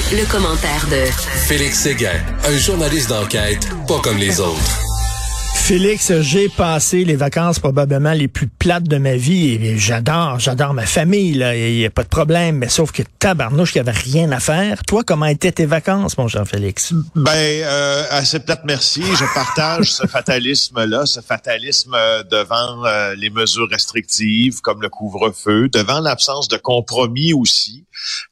Le, commentaire de Félix Séguin, un journaliste d'enquête pas comme les autres. Félix, j'ai passé les vacances probablement les plus plates de ma vie et j'adore, j'adore ma famille, là, il n'y a pas de problème, mais sauf que tabarnouche, il n'y avait rien à faire. Toi, comment étaient tes vacances, mon Jean-Félix? Ben, euh, assez plate, merci. Je partage ce fatalisme-là, ce fatalisme euh, devant euh, les mesures restrictives comme le couvre-feu, devant l'absence de compromis aussi,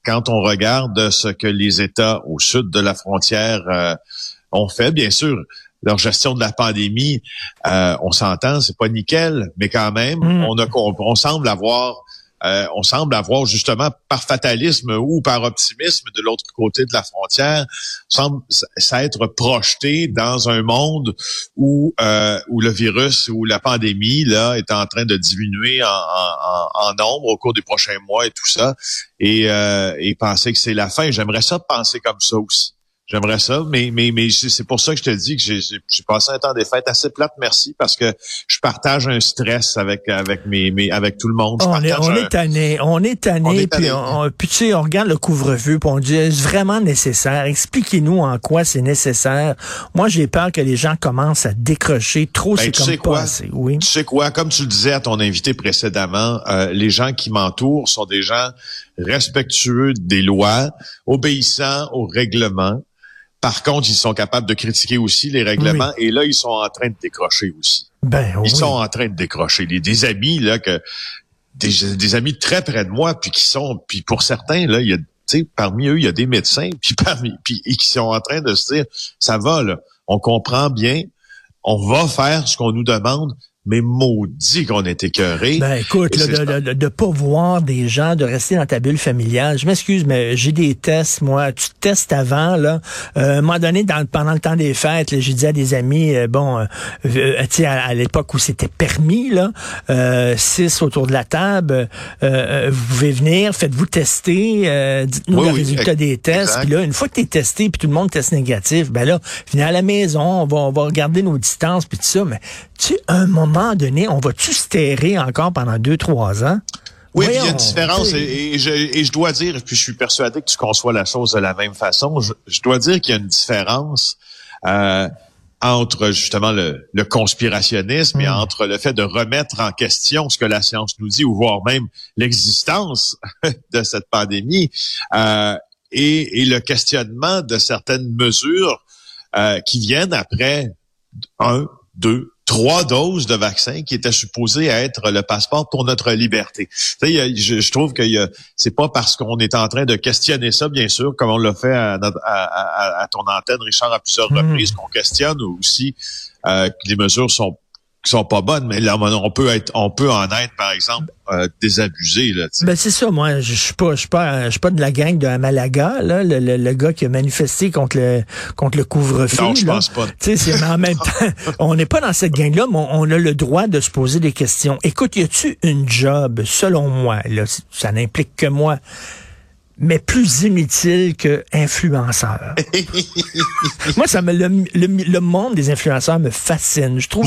quand on regarde ce que les États au sud de la frontière euh, ont fait, bien sûr leur gestion de la pandémie, euh, on s'entend, c'est pas nickel, mais quand même, mm. on, a, on, semble avoir euh, on semble avoir justement par fatalisme ou par optimisme de l'autre côté de la frontière, semble s'être projeté dans un monde où euh, où le virus ou la pandémie là est en train de diminuer en, en, en nombre au cours des prochains mois et tout ça, et, euh, et penser que c'est la fin. J'aimerais ça penser comme ça aussi. J'aimerais ça, mais mais mais c'est pour ça que je te dis que j'ai passé un temps des fêtes assez plate, merci, parce que je partage un stress avec avec mes, mes avec tout le monde. on, est, on est tanné, on est tanné, puis, on, puis tu sais, on regarde le couvre-feu, puis on dit est-ce vraiment nécessaire? Expliquez-nous en quoi c'est nécessaire. Moi, j'ai peur que les gens commencent à décrocher trop. Ben, c'est comme sais quoi? Oui. Tu sais quoi? Comme tu le disais à ton invité précédemment, euh, les gens qui m'entourent sont des gens respectueux des lois, obéissants aux règlements. Par contre, ils sont capables de critiquer aussi les règlements et là, ils sont en train de décrocher aussi. Ben, Ils sont en train de décrocher. Les, des amis, là, que des, amis très près de moi, puis qui sont, puis pour certains, là, il y a, tu sais, parmi eux, il y a des médecins, puis parmi, puis et qui sont en train de se dire, ça va, là, on comprend bien, on va faire ce qu'on nous demande, mais maudit qu'on est écœuré. Ben écoute, de, de, de, pas voir des gens, de rester dans ta bulle familiale. Je m'excuse, mais j'ai des tests, moi. Tu testes avant, là. Euh, à un moment donné, dans, pendant le temps des fêtes, j'ai dit à des amis, euh, bon, euh, euh, tu sais, à, l'époque où c'était permis, là, six autour de la table, vous pouvez venir, faites-vous tester, dites-nous le résultat des tests. Puis là, une fois que tu es testé, puis tout le monde teste négatif, ben là, venez à la maison, on va, on va regarder nos distances, puis tout ça. Mais tu sais, un moment donné, on va-tu se terrer encore pendant deux, trois ans? Oui, il y a une différence et, je, dois dire, puis je suis persuadé que tu conçois la chose de la même façon, je, dois dire qu'il y a une différence euh, entre justement le, conspirationnisme et hmm. entre le fait de remettre en question ce que la science nous dit, ou voire même l'existence de cette pandémie, euh, et, le questionnement de certaines mesures euh, qui viennent après un, deux, trois doses de vaccin qui étaient supposées être le passeport pour notre liberté. Tu sais, je, je trouve que c'est pas parce qu'on est en train de questionner ça, bien sûr, comme on l'a fait à, à, à, ton antenne, Richard, à plusieurs hmm. reprises, qu'on questionne aussi euh, que les mesures sont qui sont pas bonnes, mais là, on peut être, on peut en être, par exemple, euh, désabusé. Là, ben c'est ça, moi, je suis pas, je suis pas, je suis pas de la gang de Malaga, là, le, le, gars qui a manifesté contre le contre le couvre-feu. Non, je pense pas. Tu sais, en même temps, on n'est pas dans cette gang-là, mais on, a le droit de se poser des questions. Écoute, y a-tu une job, selon moi, là, ça n'implique que moi mais plus inutile que influenceur. Moi, ça me le, le, monde des influenceurs me fascine. Je trouve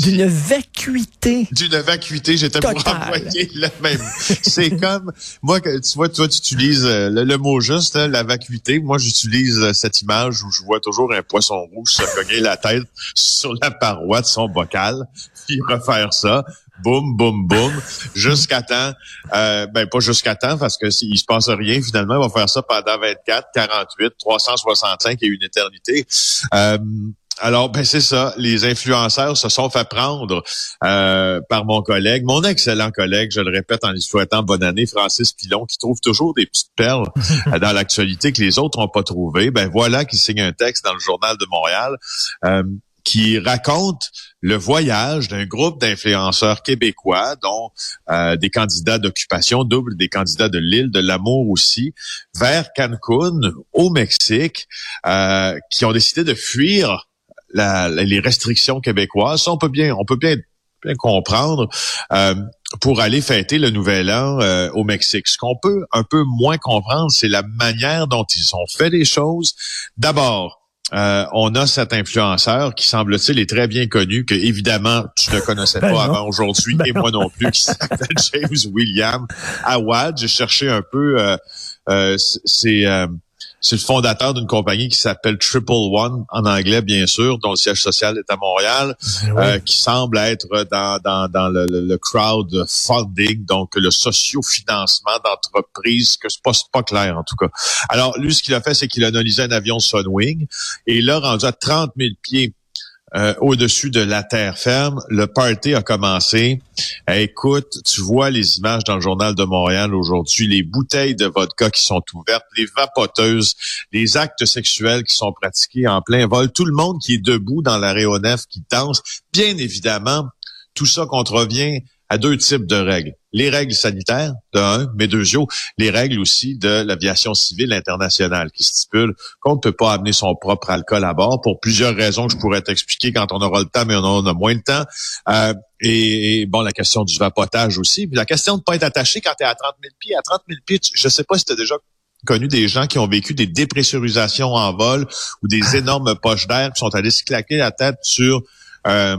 d'une vacuité. D'une vacuité, j'étais pour employer le même. C'est comme moi, tu vois, toi, tu utilises euh, le, mot juste, hein, la vacuité. Moi, j'utilise euh, cette image où je vois toujours un poisson rouge se cogner la tête sur la paroi de son bocal, puis refaire ça boum, boum, boum, jusqu'à temps, euh, ben pas jusqu'à temps, parce que s'il se passe rien, finalement, il va faire ça pendant 24, 48, 365 et une éternité. Euh, alors, ben c'est ça. Les influenceurs se sont fait prendre euh, par mon collègue, mon excellent collègue, je le répète en lui souhaitant bonne année, Francis Pilon, qui trouve toujours des petites perles dans l'actualité que les autres n'ont pas trouvées. Ben voilà qui signe un texte dans le journal de Montréal. Euh, qui raconte le voyage d'un groupe d'influenceurs québécois, dont euh, des candidats d'occupation double, des candidats de l'île de l'Amour aussi, vers Cancun, au Mexique, euh, qui ont décidé de fuir les restrictions québécoises. on peut bien, on peut bien, bien comprendre. Euh, pour aller fêter le nouvel an au Mexique. Ce qu'on peut un peu moins comprendre, c'est la manière dont ils ont fait les choses. D'abord, euh, on a cet influenceur qui semble-t-il est très bien connu, que évidemment tu ne connaissais ben pas avant aujourd'hui, ben et moi non plus, qui s'appelle James William Awad. J'ai cherché un peu euh, euh, c'est c'est le fondateur d'une compagnie qui s'appelle Triple One en anglais bien sûr, dont le siège social est à Montréal, ben euh, qui semble être dans dans, dans le, le, crowdfunding, donc le socio-financement d'entreprises, que c'est pas pas clair en tout cas. Alors lui, ce qu'il a fait, c'est qu'il a analysé un avion Sunwing et là rendu à 30 000 pieds euh, au-dessus de la terre ferme. Le party a commencé. Eh, écoute, tu vois les images dans le journal de Montréal aujourd'hui, les bouteilles de vodka qui sont ouvertes, les vapoteuses, les actes sexuels qui sont pratiqués en plein vol, tout le monde qui est debout dans l'aéronef qui danse. Bien évidemment, tout ça contrevient à deux types de règles. Les règles sanitaires, de un, mais deux, les règles aussi de l'aviation civile internationale qui stipulent qu'on ne peut pas amener son propre alcool à bord pour plusieurs raisons que je pourrais t'expliquer quand on aura le temps, mais on en a moins de temps. Euh, et, bon, la question du vapotage aussi. Puis la question de ne pas être attaché quand tu es à 30 000 pieds. À 30 000 pieds, je sais pas si tu as déjà connu des gens qui ont vécu des dépressurisations en vol ou des énormes poches d'air qui sont allés se claquer la tête sur euh,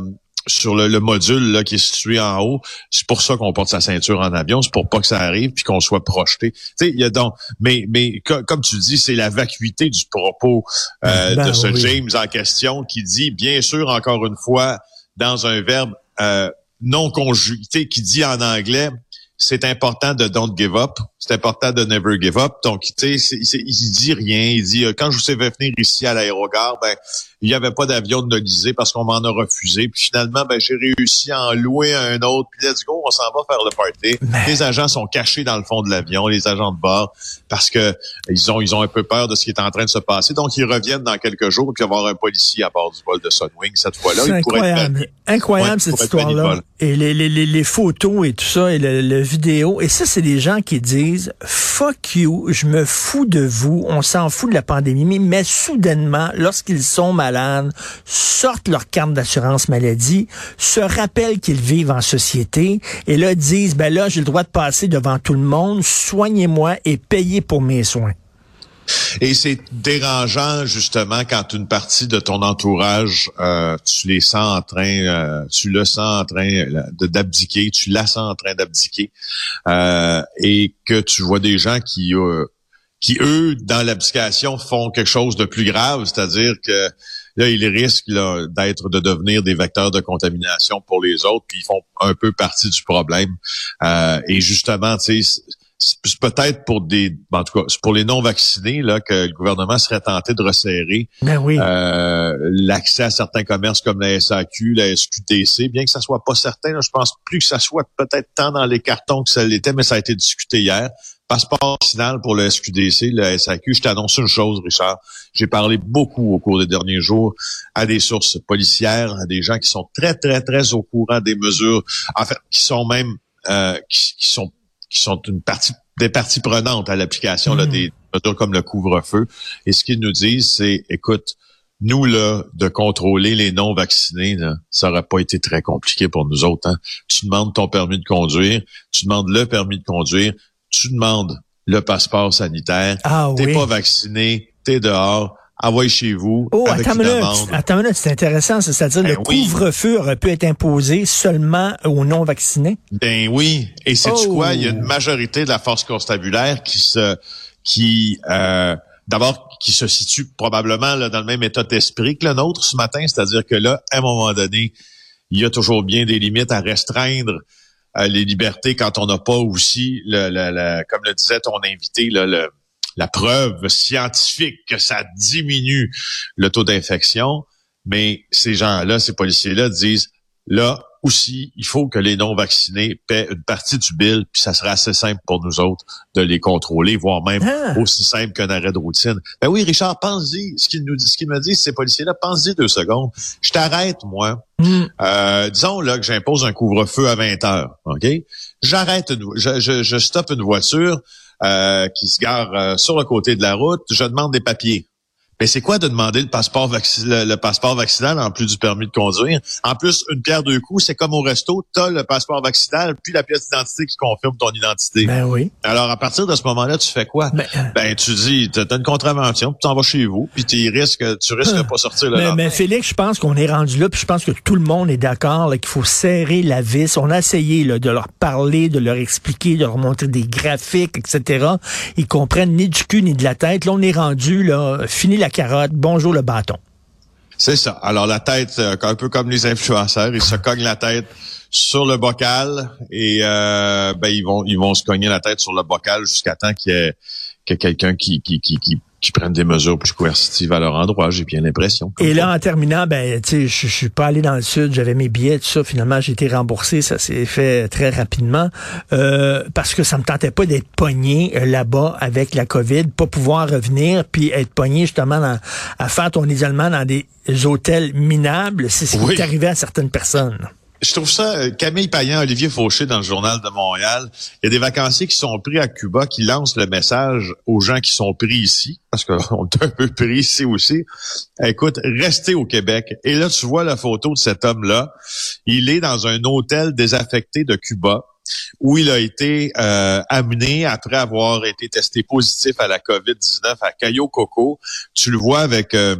sur le, module là, qui est situé en haut. C'est pour ça qu'on porte sa ceinture en avion, c'est pour pas que ça arrive puis qu'on soit projeté. Tu sais, il y a donc, mais mais comme tu dis, c'est la vacuité du propos euh, ben de ce James en question qui dit, bien sûr, encore une fois, dans un verbe euh, non conjugué, qui dit en anglais, c'est important de don't give up, c'est important de never give up. Donc, tu sais, il dit rien. Il dit, euh, quand je vous ai fait venir ici à l'aérogare, ben il n'y avait pas d'avion de nolisé parce qu'on m'en a refusé. Puis finalement, ben, j'ai réussi à en louer un autre. Puis let's go, on s'en va faire le party. Les agents sont cachés dans le fond de l'avion, les agents de bord, parce que ils ont ils ont un peu peur de ce qui est en train de se passer. Donc, ils reviennent dans quelques jours, puis il va y avoir un policier à bord du vol de Sunwing cette fois-là. C'est incroyable. incroyable cette histoire-là. Et les, les, les, photos et tout ça, et le, le Et ça, c'est des gens qui disent fuck you, je me fous de vous, on s'en fout de la pandémie, mais soudainement, lorsqu'ils sont malades, sortent leur carte d'assurance maladie, se rappellent qu'ils vivent en société et là disent, ben là, j'ai le droit de passer devant tout le monde, soignez-moi et payez pour mes soins. Et c'est dérangeant justement quand une partie de ton entourage, euh, tu les sens en train, euh, tu le sens en train d'abdiquer, tu la sens en train d'abdiquer, euh, et que tu vois des gens qui qui eux dans l'abdication font quelque chose de plus grave, c'est-à-dire que là, ils risquent d'être, de devenir des vecteurs de contamination pour les autres, puis ils font un peu partie du problème. Euh, et justement, tu sais, c'est peut-être pour des, en tout cas, pour les non vaccinés là que le gouvernement serait tenté de resserrer ben oui. euh, l'accès à certains commerces comme la SAQ, la SQDC, bien que ça soit pas certain. je pense plus que ça soit peut-être tant dans les cartons que ça l'était, mais ça a été discuté hier passeport vaccinal pour le SQDC, le SAQ. Je t'annonce une chose, Richard. J'ai parlé beaucoup au cours des derniers jours à des sources policières, à des gens qui sont très, très, très au courant des mesures, en fait, qui sont même, euh, qui, sont, qui sont une partie, des parties prenantes à l'application là, mmh. des mesures comme le couvre-feu. Et ce qu'ils nous disent, c'est, écoute, nous, là, de contrôler les non-vaccinés, ça n'aurait pas été très compliqué pour nous autres. Hein. Tu demandes ton permis de conduire, tu demandes le permis de conduire, tu demandes le passeport sanitaire. Ah, t'es pas vacciné, t'es dehors. Envoie chez vous. Oh, avec attends, une attends une c'est intéressant. C'est-à-dire, le ben couvre-feu aurait pu être imposé seulement aux non-vaccinés? Ben oui. Et c'est tu quoi? Il y a une oh. majorité de la force constabulaire qui se, qui, euh, d'abord, qui se situe probablement là, dans le même état d'esprit que le nôtre ce matin. C'est-à-dire que là, à un moment donné, il y a toujours bien des limites à restreindre les libertés quand on n'a pas aussi, le, comme le disait ton invité, le, la preuve scientifique que ça diminue le taux d'infection. Mais ces gens-là, ces policiers-là disent, là, aussi, il faut que les non-vaccinés paient une partie du bill, puis ça sera assez simple pour nous autres de les contrôler, voire même ah. aussi simple qu'un arrêt de routine. Ben oui, Richard, pense-y. Ce qu'il nous dit, ce qu'il me dit, ces policiers-là, pense-y deux secondes. Je t'arrête, moi. Hmm. Euh, disons là que j'impose un couvre-feu à 20 heures, OK? J'arrête, je, je, je stoppe une voiture qui se gare euh, sur le côté de la route. Je demande des papiers. Mais c'est quoi de demander le passeport, le, passeport vaccinal en plus du permis de conduire? En plus, une pierre deux coups, c'est comme au resto, tu as le passeport vaccinal puis la pièce d'identité qui confirme ton identité. Ben oui. Alors, à partir de ce moment-là, tu fais quoi? Ben, ben tu dis, tu as une contravention, puis tu en vas chez vous, puis tu risques, tu risques de pas sortir le mais, mais Félix, je pense qu'on est rendu là, puis je pense que tout le monde est d'accord qu'il faut serrer la vis. On a essayé là, de leur parler, de leur expliquer, de leur montrer des graphiques, etc. Ils comprennent ni du cul ni de la tête. Là, on est rendu, là, fini la carotte, bonjour le bâton. C'est ça. Alors la tête, euh, un peu comme les influenceurs, ils se cognent la tête sur le bocal et euh, ben ils vont ils vont se cogner la tête sur le bocal jusqu'à temps qu'il y ait, quelqu'un qui, qui, qui, qui qui prennent des mesures plus coercitives à leur endroit, j'ai bien l'impression. Et là, en terminant, ben, tu sais, je, suis pas allé dans le sud, j'avais mes billets, tout ça. Finalement, j'ai été remboursé, ça s'est fait très rapidement, euh, parce que ça me tentait pas d'être pogné euh, là-bas avec la COVID, pas pouvoir revenir, puis être pogné justement à faire ton isolement dans des hôtels minables. C'est ce qui est arrivé à certaines personnes je trouve ça, euh, Camille Payan, Olivier Fauché dans le journal de Montréal, il y a des vacanciers qui sont pris à Cuba, qui lancent le message aux gens qui sont pris ici, parce qu'on est un peu pris ici aussi. Écoute, restez au Québec. Et là, tu vois la photo de cet homme-là. Il est dans un hôtel désaffecté de Cuba où il a été euh, amené après avoir été testé positif à la COVID-19 à Cayo Coco. Tu le vois avec, euh,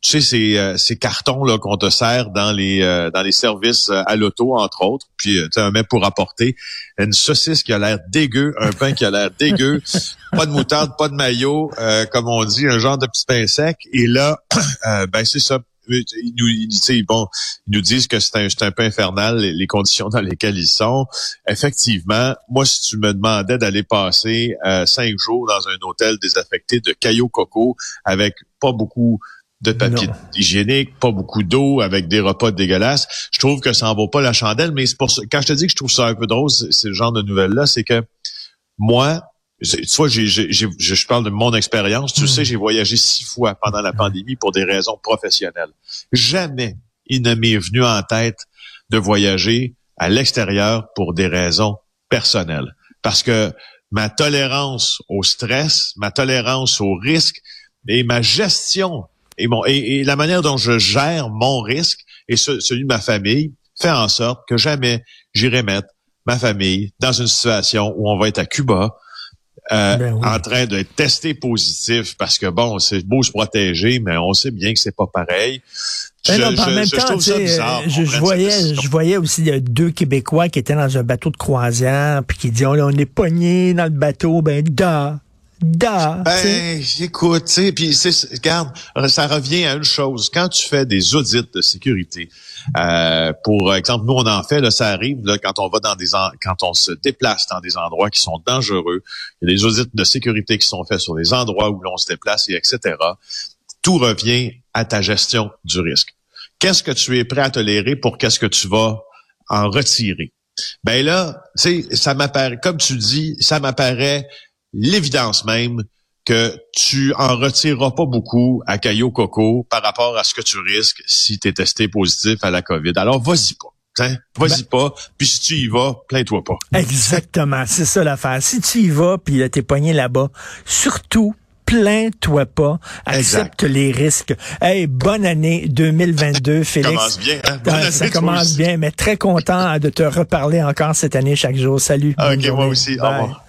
tu sais, ces, euh, ces cartons là qu'on te sert dans les dans les services à l'auto entre autres. Puis tu un mets pour apporter une saucisse qui a l'air dégueu, un pain qui a l'air dégueu, pas de moutarde, pas de maillot, comme on dit, un genre de petit pain sec. Et là, ben c'est ça ils nous, ils, bon, ils nous disent que c'est un, un peu infernal les, conditions dans lesquelles ils sont. Effectivement, moi, si tu me demandais d'aller passer euh, cinq jours dans un hôtel désaffecté de Caillou Coco avec pas beaucoup de papier hygiénique, pas beaucoup d'eau, avec des repas dégueulasses. Je trouve que ça en vaut pas la chandelle, mais c'est pour ça, quand je te dis que je trouve ça un peu drôle, c'est le genre de nouvelles-là, c'est que moi, tu vois, j'ai, je parle de mon expérience. Tu hmm. sais, j'ai voyagé six fois pendant la pandémie pour des raisons professionnelles. Jamais il ne m'est venu en tête de voyager à l'extérieur pour des raisons personnelles. Parce que ma tolérance au stress, ma tolérance au risque et ma gestion et, mon, et, la manière dont je gère mon risque et celui de ma famille fait en sorte que jamais j'irai mettre ma famille dans une situation où on va être à Cuba, euh, ben en train d'être testé positif parce que bon, c'est beau se protéger, mais on sait bien que c'est pas pareil. Ben je, en même temps, je, voyais, je voyais aussi deux Québécois qui étaient dans un bateau de croisière, puis qui disaient, oh, on est pogné dans le bateau, ben da. Da, ben, écoute, tu sais, puis regarde, ça revient à une chose. Quand tu fais des audits de sécurité, euh, pour exemple, nous on en fait, là, ça arrive là, quand on va dans des quand on se déplace dans des endroits qui sont dangereux. Il y a des audits de sécurité qui sont faits sur les endroits où l'on se déplace et etc. Tout revient à ta gestion du risque. Qu'est-ce que tu es prêt à tolérer pour qu'est-ce que tu vas en retirer? Ben là, tu sais, ça m'apparaît, comme tu dis, ça m'apparaît l'évidence même que tu en retireras pas beaucoup à Caillou Coco par rapport à ce que tu risques si tu es testé positif à la COVID. Alors, vas-y pas. Hein? Vas-y ben pas, puis si tu y vas, plains-toi pas. Exactement, c'est ça l'affaire. Si tu y vas, puis t'es poigné là-bas, surtout, plains-toi pas, accepte les risques. Hey, bonne année 2022, Félix. Ça commence bien. Hein? ça commence bien, mais très content de te reparler encore cette année chaque jour. Salut. Ok, moi aussi. Au revoir.